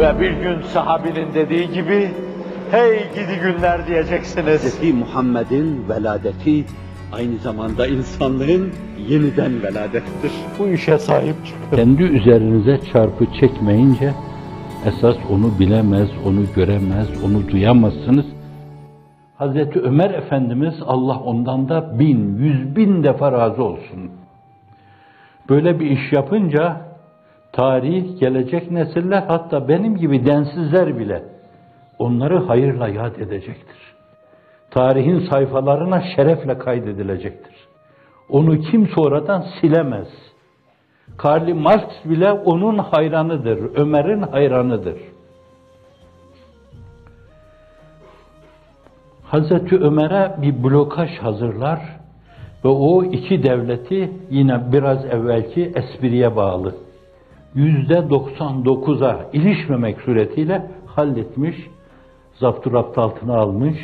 Ve bir gün sahabinin dediği gibi, hey gidi günler diyeceksiniz. Hz. Muhammed'in veladeti aynı zamanda insanlığın yeniden veladettir. Bu işe sahip çıkın. Kendi üzerinize çarpı çekmeyince esas onu bilemez, onu göremez, onu duyamazsınız. Hazreti Ömer Efendimiz Allah ondan da bin, yüz bin defa razı olsun. Böyle bir iş yapınca tarih, gelecek nesiller hatta benim gibi densizler bile onları hayırla yad edecektir. Tarihin sayfalarına şerefle kaydedilecektir. Onu kim sonradan silemez. Karl Marx bile onun hayranıdır, Ömer'in hayranıdır. Hazreti Ömer'e bir blokaj hazırlar ve o iki devleti yine biraz evvelki espriye bağlı. Yüzde 99'a ilişmemek suretiyle halletmiş, zapturapt altına almış,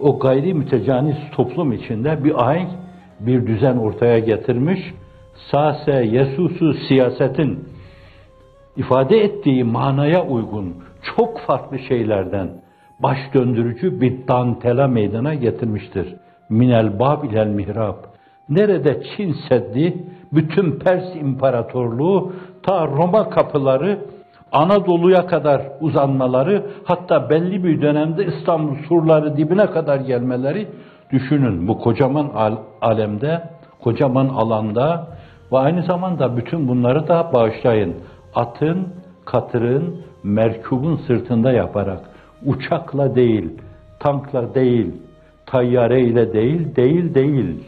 o gayri mütecanis toplum içinde bir ahenk, bir düzen ortaya getirmiş, sase, yesusu siyasetin ifade ettiği manaya uygun çok farklı şeylerden baş döndürücü bir dantela meydana getirmiştir. Minel bab ilel mihrab. Nerede Çin Seddi, bütün Pers İmparatorluğu, ta Roma kapıları, Anadolu'ya kadar uzanmaları, hatta belli bir dönemde İstanbul surları dibine kadar gelmeleri, düşünün bu kocaman al alemde, kocaman alanda ve aynı zamanda bütün bunları da bağışlayın. Atın, katırın, merkubun sırtında yaparak, uçakla değil, tankla değil, tayyareyle değil, değil değil.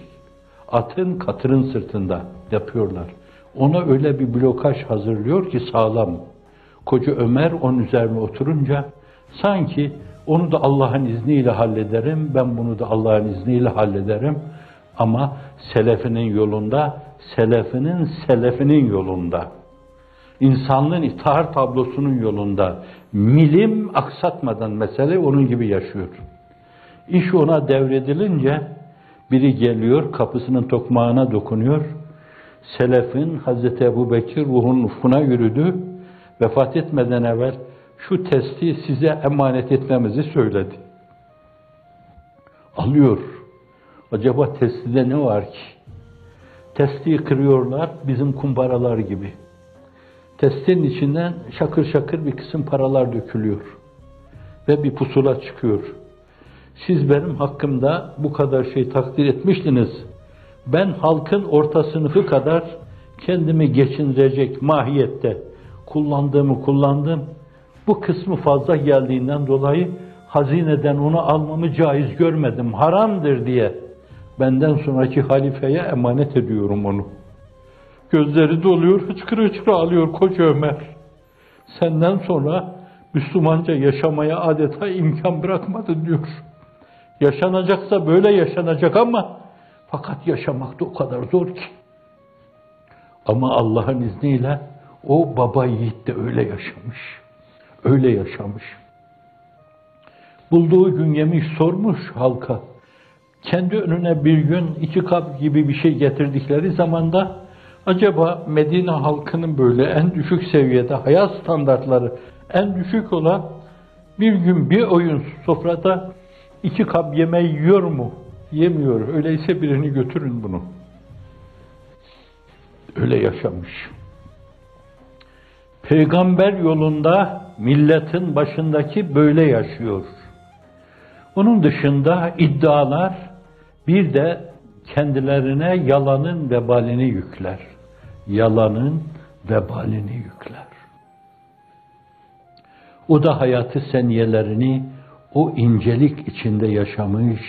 Atın, katırın sırtında yapıyorlar. Ona öyle bir blokaj hazırlıyor ki sağlam. Koca Ömer onun üzerine oturunca sanki onu da Allah'ın izniyle hallederim, ben bunu da Allah'ın izniyle hallederim. Ama selefinin yolunda, selefinin selefinin yolunda, insanlığın itaat tablosunun yolunda, milim aksatmadan mesele onun gibi yaşıyor. İş ona devredilince biri geliyor, kapısının tokmağına dokunuyor. Selefin Hazreti Ebu Bekir ruhun ufkuna yürüdü. Vefat etmeden evvel şu testi size emanet etmemizi söyledi. Alıyor. Acaba testide ne var ki? Testi kırıyorlar bizim kumbaralar gibi. Testin içinden şakır şakır bir kısım paralar dökülüyor. Ve bir pusula çıkıyor. Siz benim hakkımda bu kadar şey takdir etmiştiniz. Ben halkın orta sınıfı kadar kendimi geçindirecek mahiyette kullandığımı kullandım. Bu kısmı fazla geldiğinden dolayı hazineden onu almamı caiz görmedim. Haramdır diye benden sonraki halifeye emanet ediyorum onu. Gözleri doluyor, hıçkıra hıçkıra alıyor koca Ömer. Senden sonra Müslümanca yaşamaya adeta imkan bırakmadı diyor. Yaşanacaksa böyle yaşanacak ama fakat yaşamak da o kadar zor ki. Ama Allah'ın izniyle o baba yiğit de öyle yaşamış. Öyle yaşamış. Bulduğu gün yemiş sormuş halka. Kendi önüne bir gün iki kap gibi bir şey getirdikleri zamanda acaba Medine halkının böyle en düşük seviyede hayat standartları en düşük olan bir gün bir oyun sofrada iki kap yemeği yiyor mu? Yemiyor. Öyleyse birini götürün bunu. Öyle yaşamış. Peygamber yolunda milletin başındaki böyle yaşıyor. Onun dışında iddialar bir de kendilerine yalanın vebalini yükler. Yalanın vebalini yükler. O da hayatı seniyelerini o incelik içinde yaşamış,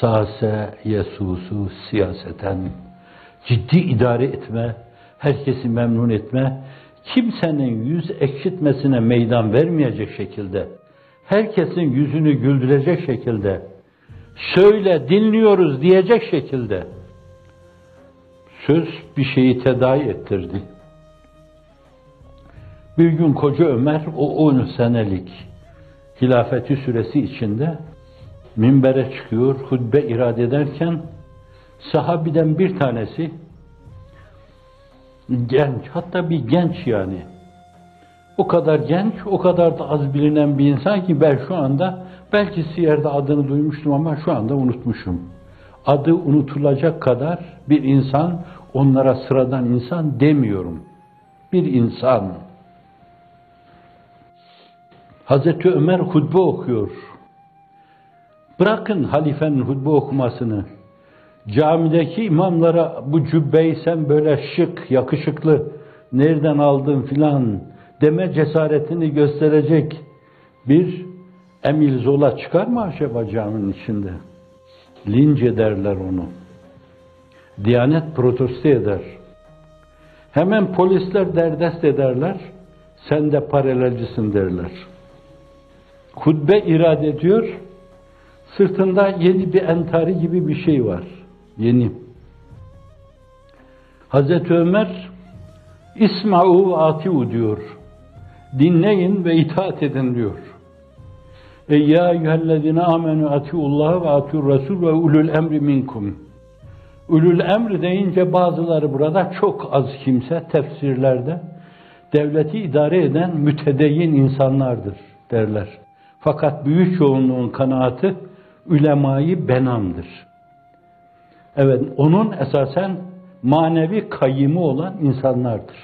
sase, yesusu, siyaseten, ciddi idare etme, herkesi memnun etme, kimsenin yüz ekşitmesine meydan vermeyecek şekilde, herkesin yüzünü güldürecek şekilde, söyle dinliyoruz diyecek şekilde, söz bir şeyi tedavi ettirdi. Bir gün koca Ömer o 10 senelik hilafeti süresi içinde minbere çıkıyor, hutbe irade ederken sahabiden bir tanesi genç, hatta bir genç yani O kadar genç, o kadar da az bilinen bir insan ki ben şu anda belki Siyer'de adını duymuştum ama şu anda unutmuşum. Adı unutulacak kadar bir insan, onlara sıradan insan demiyorum. Bir insan. Hazreti Ömer hutbe okuyor. Bırakın halifenin hutbe okumasını. Camideki imamlara bu cübbeyi sen böyle şık, yakışıklı, nereden aldın filan deme cesaretini gösterecek bir Emil Zola çıkar mı acaba caminin içinde? Linç ederler onu. Diyanet protesto eder. Hemen polisler derdest ederler. Sen de paralelcisin derler. Hutbe irade ediyor. Sırtında yeni bir entari gibi bir şey var. Yeni. Hazreti Ömer İsma'u ve atiu diyor. Dinleyin ve itaat edin diyor. E ya eyyühellezine amenu atiullah ve atiur rasul ve ulul emri minkum. Ulul emri deyince bazıları burada çok az kimse tefsirlerde devleti idare eden mütedeyyin insanlardır derler. Fakat büyük çoğunluğun kanaati ülemayı benamdır. Evet, onun esasen manevi kayyımı olan insanlardır.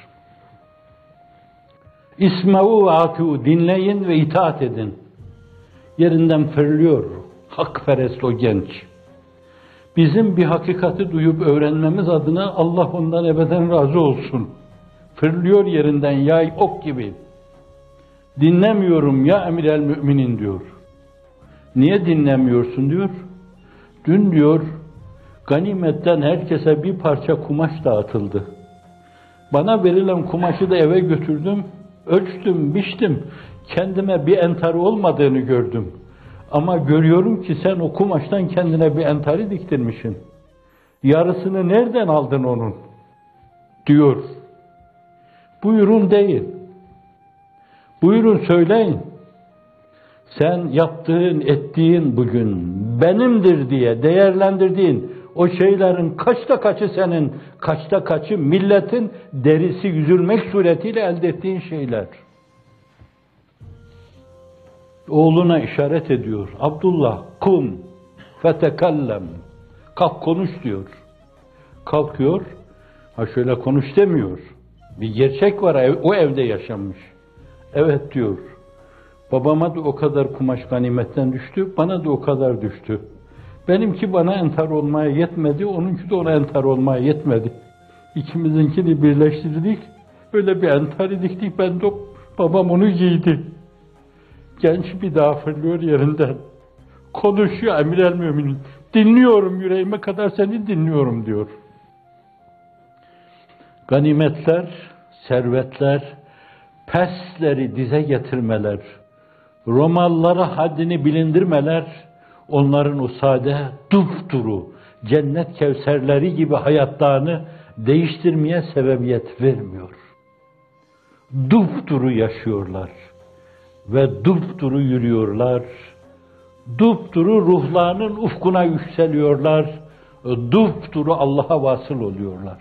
İsmevu ve atiu dinleyin ve itaat edin. Yerinden fırlıyor hakperest o genç. Bizim bir hakikati duyup öğrenmemiz adına Allah ondan ebeden razı olsun. Fırlıyor yerinden yay ok gibi. Dinlemiyorum ya emir el müminin diyor. Niye dinlemiyorsun diyor. Dün diyor ganimetten herkese bir parça kumaş dağıtıldı. Bana verilen kumaşı da eve götürdüm, ölçtüm, biçtim. Kendime bir entari olmadığını gördüm. Ama görüyorum ki sen o kumaştan kendine bir entari diktirmişsin. Yarısını nereden aldın onun? Diyor. Buyurun değil. Buyurun söyleyin. Sen yaptığın, ettiğin bugün benimdir diye değerlendirdiğin o şeylerin kaçta kaçı senin, kaçta kaçı milletin derisi yüzülmek suretiyle elde ettiğin şeyler. Oğluna işaret ediyor. Abdullah kum fetekellem. Kalk konuş diyor. Kalkıyor. Ha şöyle konuş demiyor. Bir gerçek var o evde yaşanmış. Evet diyor. Babama da o kadar kumaş ganimetten düştü, bana da o kadar düştü. Benimki bana enter olmaya yetmedi, onunki de ona enter olmaya yetmedi. İkimizinkini birleştirdik, böyle bir entari diktik, ben de babam onu giydi. Genç bir daha fırlıyor yerinden. Konuşuyor emir el müminin. Dinliyorum yüreğime kadar seni dinliyorum diyor. Ganimetler, servetler, pesleri dize getirmeler, Romalılara haddini bilindirmeler, onların o sade, dupduru, cennet kevserleri gibi hayatlarını değiştirmeye sebebiyet vermiyor. Dupduru yaşıyorlar ve dupduru yürüyorlar. Dupduru ruhlarının ufkuna yükseliyorlar. Dupduru Allah'a vasıl oluyorlar.